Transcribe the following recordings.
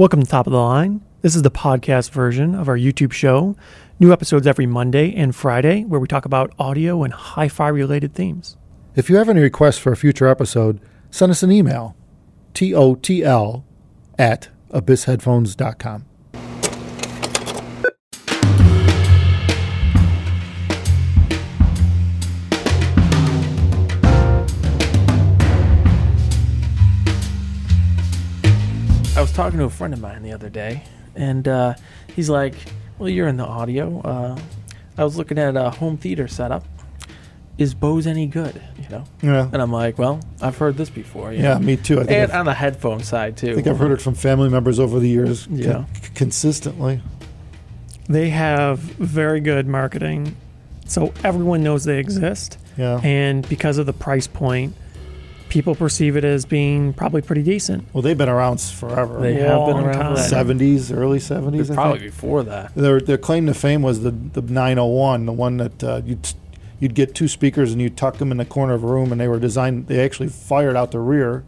Welcome to Top of the Line. This is the podcast version of our YouTube show. New episodes every Monday and Friday where we talk about audio and hi fi related themes. If you have any requests for a future episode, send us an email totl at abyssheadphones.com. talking to a friend of mine the other day, and uh, he's like, Well, you're in the audio. Uh, I was looking at a home theater setup. Is Bose any good? You know? Yeah. And I'm like, Well, I've heard this before. you Yeah, know? me too. I think, And I've, on the headphone side, too. I think I've heard it from family members over the years con- Yeah. consistently. They have very good marketing, so everyone knows they exist. Yeah. And because of the price point, people perceive it as being probably pretty decent. Well, they've been around forever. They have been around time. for that. 70s, early 70s, Probably think. before that. Their, their claim to fame was the, the 901, the one that uh, you'd, you'd get two speakers and you tuck them in the corner of a room, and they were designed, they actually fired out the rear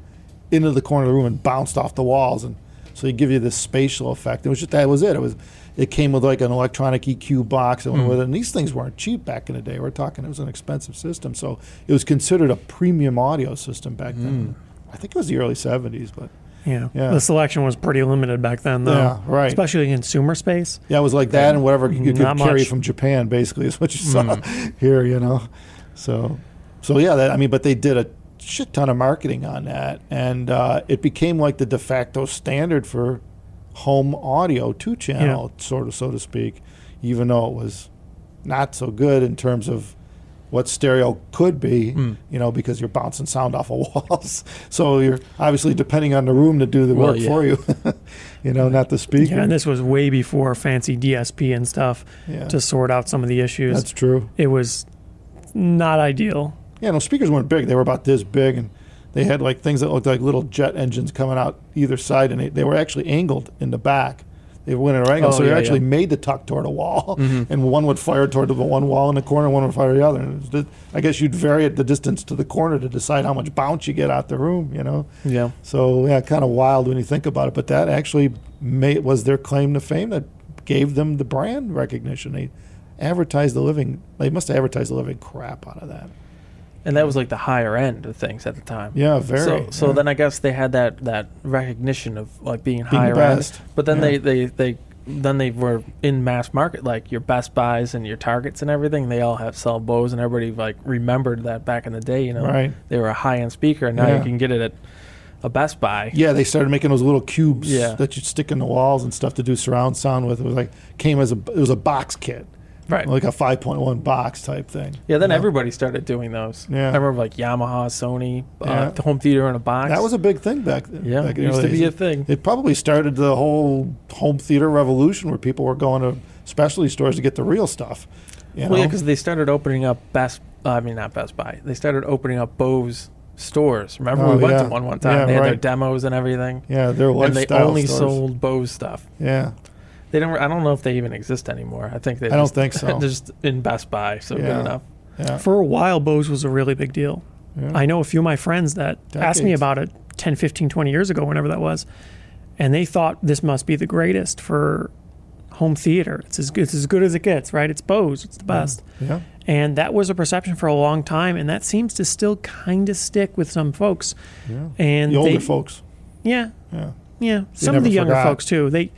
into the corner of the room and bounced off the walls. And so they give you this spatial effect. It was just, that was it. It was, it came with like an electronic EQ box went Mm. And these things weren't cheap back in the day. We're talking, it was an expensive system. So it was considered a premium audio system back then. I think it was the early 70s, but Yeah. Yeah. The selection was pretty limited back then, though. yeah, right. Especially in consumer space. Yeah, it was like that and whatever you could Not carry much. from Japan, basically, is what you saw Mm. here, you know. So, so yeah, that, I mean, but they did a shit ton of marketing on that, and uh, it became like the de facto standard for home audio, two channel, sort of, so to speak, even though it was not so good in terms of what stereo could be, Mm. you know, because you're bouncing sound off of walls. so you're obviously depending on the room to do the Well, work yeah. for you, you know, not the speaker. Yeah, and this was way before fancy DSP and stuff Yeah. to sort out some of the issues. That's true. it was not ideal. Yeah, no, speakers weren't big. They were about this big, and they had like things that looked like little jet engines coming out either side, and they, they were actually angled in the back. They went at an angle, Oh, so they yeah, actually yeah. made the tuck toward a wall, Mhm. and one would fire toward the one wall in the corner, one would fire the other. And it I guess you'd vary at the distance to the corner to decide how much bounce you get out the room, you know. Yeah. So yeah, kind of wild when you think about it. But that actually made, was their claim to fame that gave them the brand recognition. They advertised the living. They must have advertised the living crap out of that. And that was like the higher end of things at the time. Yeah, very. So, so yeah. then I guess they had that, that recognition of like being, Being higher end. But then Yeah. they, they, they then they were in mass market, like your Best Buys and your Targets and everything. They all have sell Bose, and everybody like remembered that back in the day. You know, Right. they were a high end speaker, and now Yeah. you can get it at a Best Buy. Yeah, they started making those little cubes that you'd stick in the walls and stuff to do surround sound with. It was like came as a it was a box kit, Right. like a five point one box type thing. yeah. Then you know? everybody started doing those. Yeah. I remember like Yamaha, Sony, Yeah. uh, the home theater in a box. that was a big thing back then. yeah. back It used to be a thing. It probably started the whole home theater revolution where people were going to specialty stores to get the real stuff. You Well, yeah, because they started opening up Best. Uh, I mean, not Best Buy. They started opening up Bose stores. Remember, Oh, we went yeah. to one one time. Yeah, they had their demos and everything, yeah, their and they only stores. sold Bose stuff. Yeah, They don't. I don't know if they even exist anymore. I think they. I don't just- think so. they're just in Best Buy, so good enough. yeah. For a while, Bose was a really big deal. yeah. I know a few of my friends that asked me about it 10, 15, 20 years ago, whenever that was. And they thought this must be the greatest for home theater. It's as good, it's as good as it gets, right? It's Bose, it's the best. yeah. And that was a perception for a long time, and that seems to still kind of stick with some folks. yeah. And The older they, folks. yeah, Yeah. yeah, some of the younger forgot. folks too. They,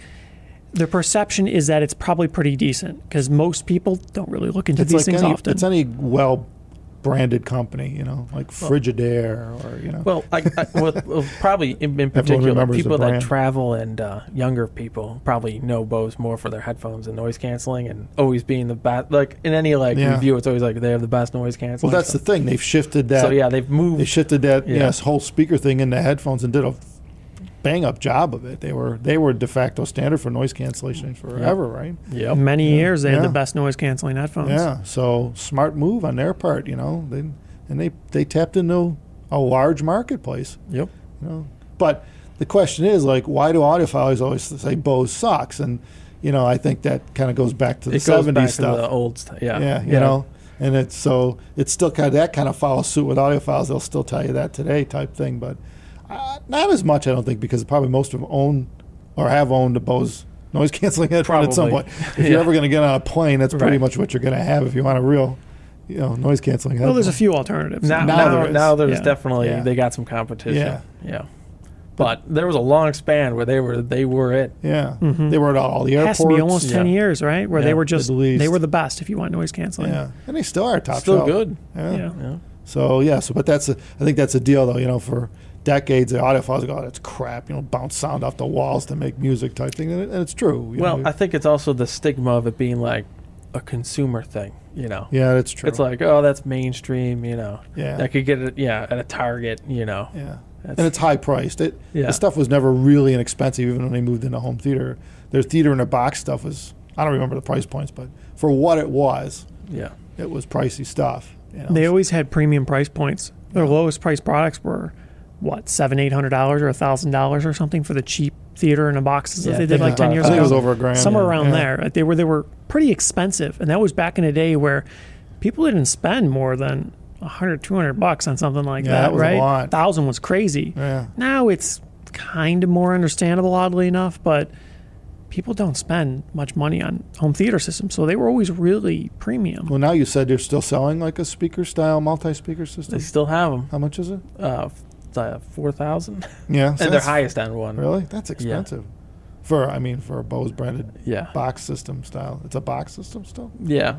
the perception is that it's probably pretty decent because most people don't really look into It's these like things any, often. it's any well branded company, you know, like Frigidaire or you know. Well, I, I well, well, probably in, in particular, people that travel and uh, younger people probably know Bose more for their headphones and noise canceling, and always being the best. Like in any like Yeah. review, it's always like they have the best noise canceling. well, that's the thing. They've shifted that. so yeah, they've moved. They shifted that Yeah. yes whole speaker thing into headphones and did a bang up job of it. They were they were de facto standard for noise cancellation forever, right? Yep. Many Yeah. years they had the best noise canceling headphones. Yeah. So smart move on their part, you know. They and they they tapped into a large marketplace, Yep. you know. But the question is like, why do audiophiles always say Bose sucks? And you know, I think that kind of goes back to the It goes back '70s stuff. the old stuff. Yeah. yeah, you know. And it's so it's still kind of that kind of follows suit with audiophiles. They'll still tell you that today type thing, but uh, not as much I don't think because probably most of them own or have owned a Bose noise canceling headphone at some point. If you're ever going to get on a plane, that's pretty Right. much what you're going to have if you want a real, you know, noise canceling headphone. Well, there's a few alternatives. Now, Now now, there is. now there's Yeah. definitely Yeah. they got some competition. Yeah. yeah. But there was a long span where they were they were it. Yeah, Mhm. they were at all the It airports. has to be almost ten years, right? Where Yeah, they were just least. they were the best if you want noise canceling. Yeah, and they still are top Still shelf. good. Yeah. Yeah. Yeah. So yeah, so but that's a, I think that's a deal though. You know, for decades the audiophiles go, oh, that's crap. You know, bounce sound off the walls to make music type thing, and, it, and it's true. you Well, know. I think it's also the stigma of it being like a consumer thing. You know, yeah, that's true. it's like oh that's mainstream. You know, yeah, I could get it. Yeah, at a Target. You know, yeah, That's- and it's high priced. It Yeah. the stuff was never really inexpensive, even when they moved into home theater. Their theater in a box stuff was I don't remember the price points, but for what it was, yeah. it was pricey stuff. You know? They always had premium price points. Their lowest price products were what seven, eight hundred dollars or a thousand dollars or something for the cheap theater in a boxes Yeah, that they did like ten about- years I think ago. it was over a grand. somewhere yeah. around Yeah. there. Like, They were they were pretty expensive, and that was back in a day where people didn't spend more than 100, 200 bucks on something like Yeah, that, that was a right? lot. Thousand was crazy. Yeah. Now it's kind of more understandable, oddly enough, but people don't spend much money on home theater systems, so they were always really premium. Well, now you said you're still selling like a speaker style multi-speaker system. They still have them. How much is it? Uh, f- uh, four thousand, Yeah, so and their highest end one. Really, that's expensive. For I mean, for a Bose branded Yeah. box system style, it's a box system still. Yeah.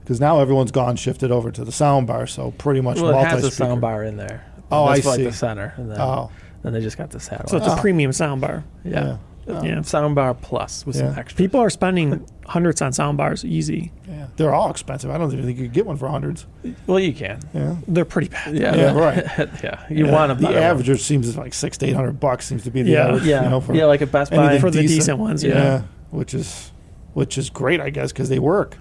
Because now everyone's gone shifted over to the sound bar, so pretty much Well, it has a multi-speaker. sound bar in there. Oh, That's I like see. the center, and then, Oh, then they just got the satellite. So it's Oh. a premium soundbar. yeah. yeah. Oh, Yeah. Um, soundbar plus with some Yeah. extra. People are spending hundreds on soundbars easy. yeah. They're all expensive. I don't even think you could get one for hundreds. Well, you can. Yeah. They're pretty bad. Yeah. Yeah, right. yeah. You Yeah. want a The better one. average seems like six to eight hundred bucks seems to be the Yeah. average. Yeah. You know, for yeah, like at Best Buy. anything For the decent. decent ones, yeah. yeah. which is which is great, I guess, because they work.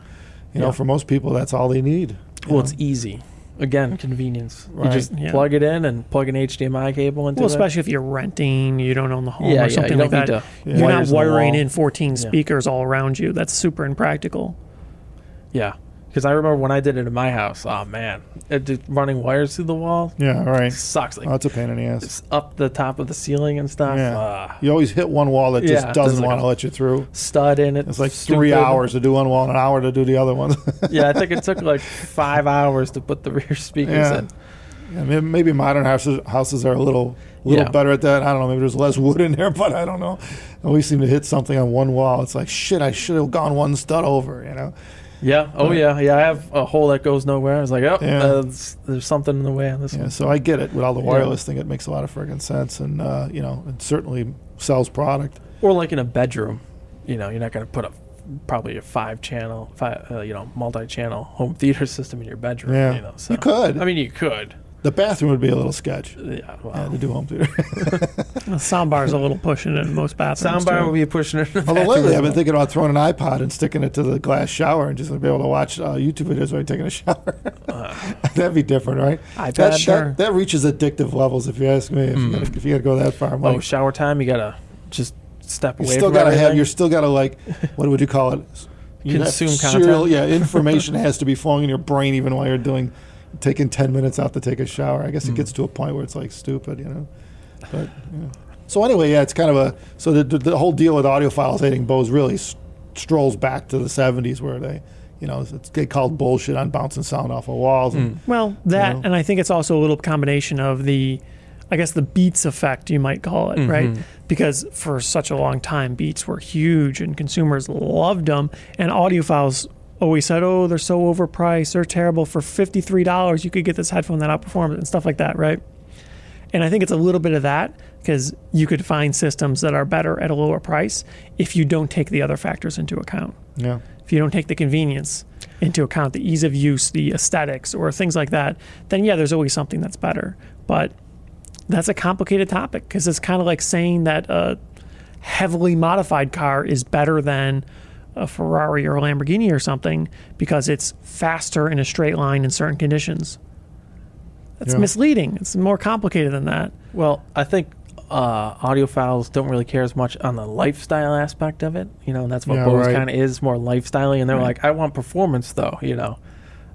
You know, for most people, that's all they need. Well, know. it's easy. Again, convenience. Right. You just Yeah. plug it in and plug an HDMI cable into Well, it. especially if you're renting, you don't own the home yeah, or yeah. something You like that. to. Yeah. You're not wires in the wiring in 14 Yeah. speakers all around you. That's super impractical. Yeah, because I remember when I did it in my house. Oh man, it just running wires through the wall yeah, right. sucks. Like Oh, it's a pain in the ass. it's up the top of the ceiling and stuff. Yeah. Ah. You always hit one wall that just Yeah, doesn't like want to let you through. stud in it. It's like stupid. three hours to do one wall and an hour to do the other one. yeah, I think it took like five hours to put the rear speakers Yeah. in. Yeah, maybe modern houses houses are a little little Yeah. better at that. I don't know. Maybe there's less wood in there, but I don't know. And we seem to hit something on one wall. It's like shit. I should have gone one stud over. You know. Yeah. Oh Right. yeah. Yeah. I have a hole that goes nowhere. I was like, oh, Yeah. uh, there's, something in the way on this Yeah. one. So I get it with all the Yeah. wireless thing. It makes a lot of friggin' sense, and uh, you know, it certainly sells product. Or like in a bedroom, you know, you're not going to put a probably a five channel, five, uh, you know, multi channel home theater system in your bedroom. Yeah. You know, so You could. I mean, you could. The bathroom would be a little sketch. Yeah. Yeah, Wow. to do home theater. The soundbar is a little pushing it in most bathrooms. Soundbar too. will be pushing it. In the Although lately I've been thinking about throwing an iPod and sticking it to the glass shower and just be able to watch uh, YouTube videos while you're taking a shower. That'd be different, right? iPad. That, sure. that, that reaches addictive levels if you ask me. If, you, gotta, if you gotta go that far, I'm oh, shower time. You gotta just step you away still gotta have. You're still gotta like, what would you call it? You have Consume serial- content. Yeah, information has to be flowing in your brain even while you're doing, taking ten minutes out to take a shower. I guess it Mm. gets to a point where it's like stupid, you know. But yeah. so anyway, yeah, it's kind of a so the, the, the whole deal with audiophiles hating Bose really s- strolls back to the '70s where they, you know, it's, they called bullshit on bouncing sound off of walls. And, Mm. Well, that, know? and I think it's also a little combination of the, I guess the Beats effect, you might call it, right? Mhm. Because for such a long time, Beats were huge and consumers loved them, and audiophiles Oh, always said, "Oh, they're so overpriced, they're terrible. For fifty three dollars, you could get this headphone that outperforms it and stuff like that, right?" And I think it's a little bit of that because you could find systems that are better at a lower price if you don't take the other factors into account yeah, if you don't take the convenience into account, the ease of use, the aesthetics, or things like that, then yeah, there's always something that's better. But that's a complicated topic because it's kind of like saying that a heavily modified car is better than a Ferrari or a Lamborghini or something because it's faster in a straight line in certain conditions. That's Yeah. misleading. It's more complicated than that. Well, I think uh, audiophiles don't really care as much on the lifestyle aspect of it. You know, and that's what Yeah, Bose right. kind of is more lifestyle. And they're Right. like, I want performance though. You know,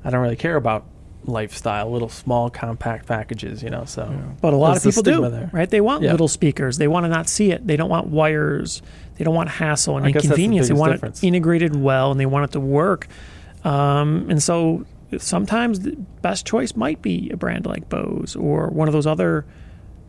I don't really care about lifestyle, little small compact packages, you know. So But a lot That's of people do, there. right? They want Yeah. little speakers. They want to not see it. They don't want wires. They don't want hassle and I guess that's the inconvenience. They want difference. it integrated well, and they want it to work. Um, and so sometimes the best choice might be a brand like Bose or one of those other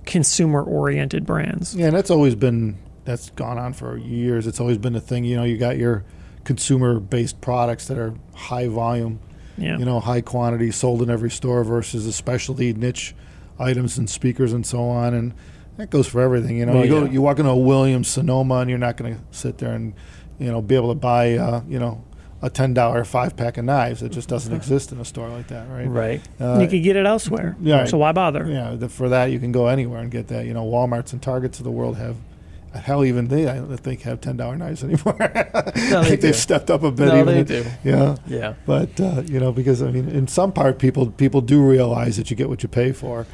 consumer-oriented brands. Yeah, and that's always been that's gone on for years. It's always been a thing. You know, you got your consumer-based products that are high volume, Yeah. you know, high quantity, sold in every store, versus the specialty niche items and speakers and so on. And that goes for everything. You know, Well, you go, yeah. you walk into a Williams Sonoma, and you're not going to sit there and you know be able to buy uh, you know a ten dollar five pack of knives. It just doesn't exist in a store like that, right? right. Uh, you could get it elsewhere. yeah. So why bother? yeah, the, for that you can go anywhere and get that. You know, WalMarts and Targets of the world have, hell, even they I don't think have ten dollar knives anymore. I No, they think do. they've stepped up a bit. No, even they in- do. Yeah, Yeah. but uh, you know, because I mean, in some part, people people do realize that you get what you pay for.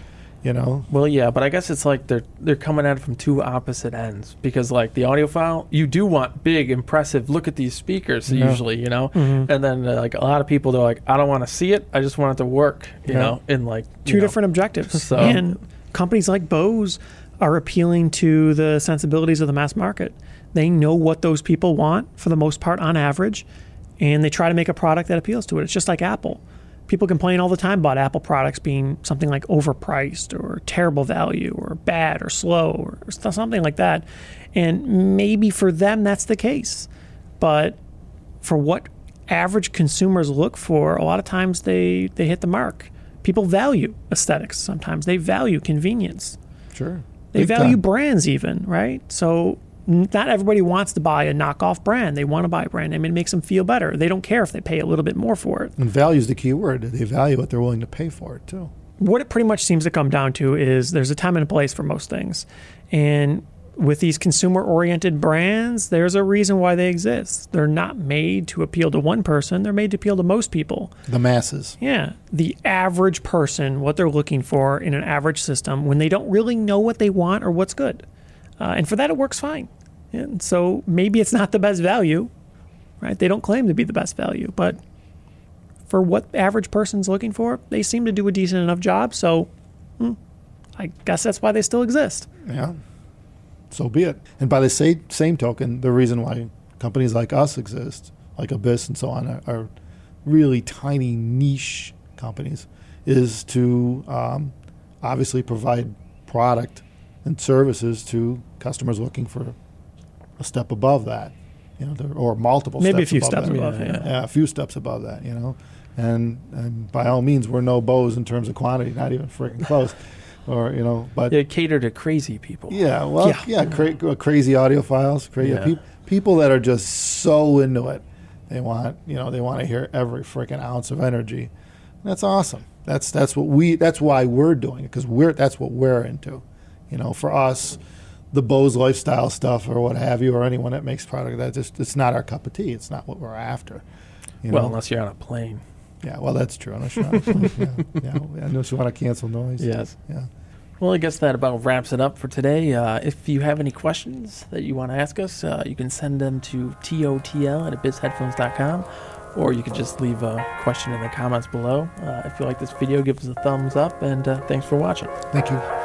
You know, Well, yeah, but I guess it's like they're they're coming at it from two opposite ends because like the audiophile, you do want big, impressive. Look at these speakers. Yeah. Usually, you know, Mhm. and then uh, like a lot of people, they're like, I don't want to see it. I just want it to work. You Yeah. know, in like you two know. different objectives. So- and companies like Bose are appealing to the sensibilities of the mass market. They know what those people want for the most part on average, and they try to make a product that appeals to it. It's just like Apple. People complain all the time about Apple products being something like overpriced or terrible value or bad or slow or something like that. And maybe for them that's the case. But for what average consumers look for, a lot of times they, they hit the mark. People value aesthetics sometimes, they value convenience, sure. They Big value time. brands, even, right? So, not everybody wants to buy a knockoff brand. They want to buy a brand name. It makes them feel better. They don't care if they pay a little bit more for it. and value is the key word. They value what they're willing to pay for it too. what it pretty much seems to come down to is there's a time and a place for most things. And with these consumer oriented brands, there's a reason why they exist. They're not made to appeal to one person, they're made to appeal to most people. The masses. Yeah, the average person, what they're looking for in an average system when they don't really know what they want or what's good. Uh, and for that, it works fine. And so maybe it's not the best value, right? They don't claim to be the best value, but for what the average person's looking for, they seem to do a decent enough job. So hmm, I guess that's why they still exist. Yeah. So be it. And by the same, same token, the reason why companies like us exist, like Abyss and so on, are, are really tiny niche companies, is to um, obviously provide product and services to customers looking for a step above that, you know, or multiple Maybe a few above steps that. above. Yeah, Yeah. yeah. Yeah, a few steps above that, you know. And, and by all means, we're no Bose in terms of quantity, not even freaking close. or, you know, but They cater to crazy people. yeah, well, Yeah. yeah, cra- uh, crazy audiophiles, crazy Yeah. peop people that are just so into it. They want, you know, they want to hear every freaking ounce of energy. That's awesome. That's that's what we. That's why we're doing it because we're that's what we're into. You know, for us, the Bose lifestyle stuff or what have you, or anyone that makes product that just it's not our cup of tea. It's not what we're after. You Well, know? unless you're on a plane. Yeah, well, that's true. Unless you want, yeah, yeah, unless you want to cancel noise. Yes. yeah. Well, I guess that about wraps it up for today. Uh, if you have any questions that you want to ask us, uh, you can send them to totl at abyssheadphones.com, or you could just leave a question in the comments below. Uh, if you like this video, give us a thumbs up, and uh, thanks for watching. Thank you.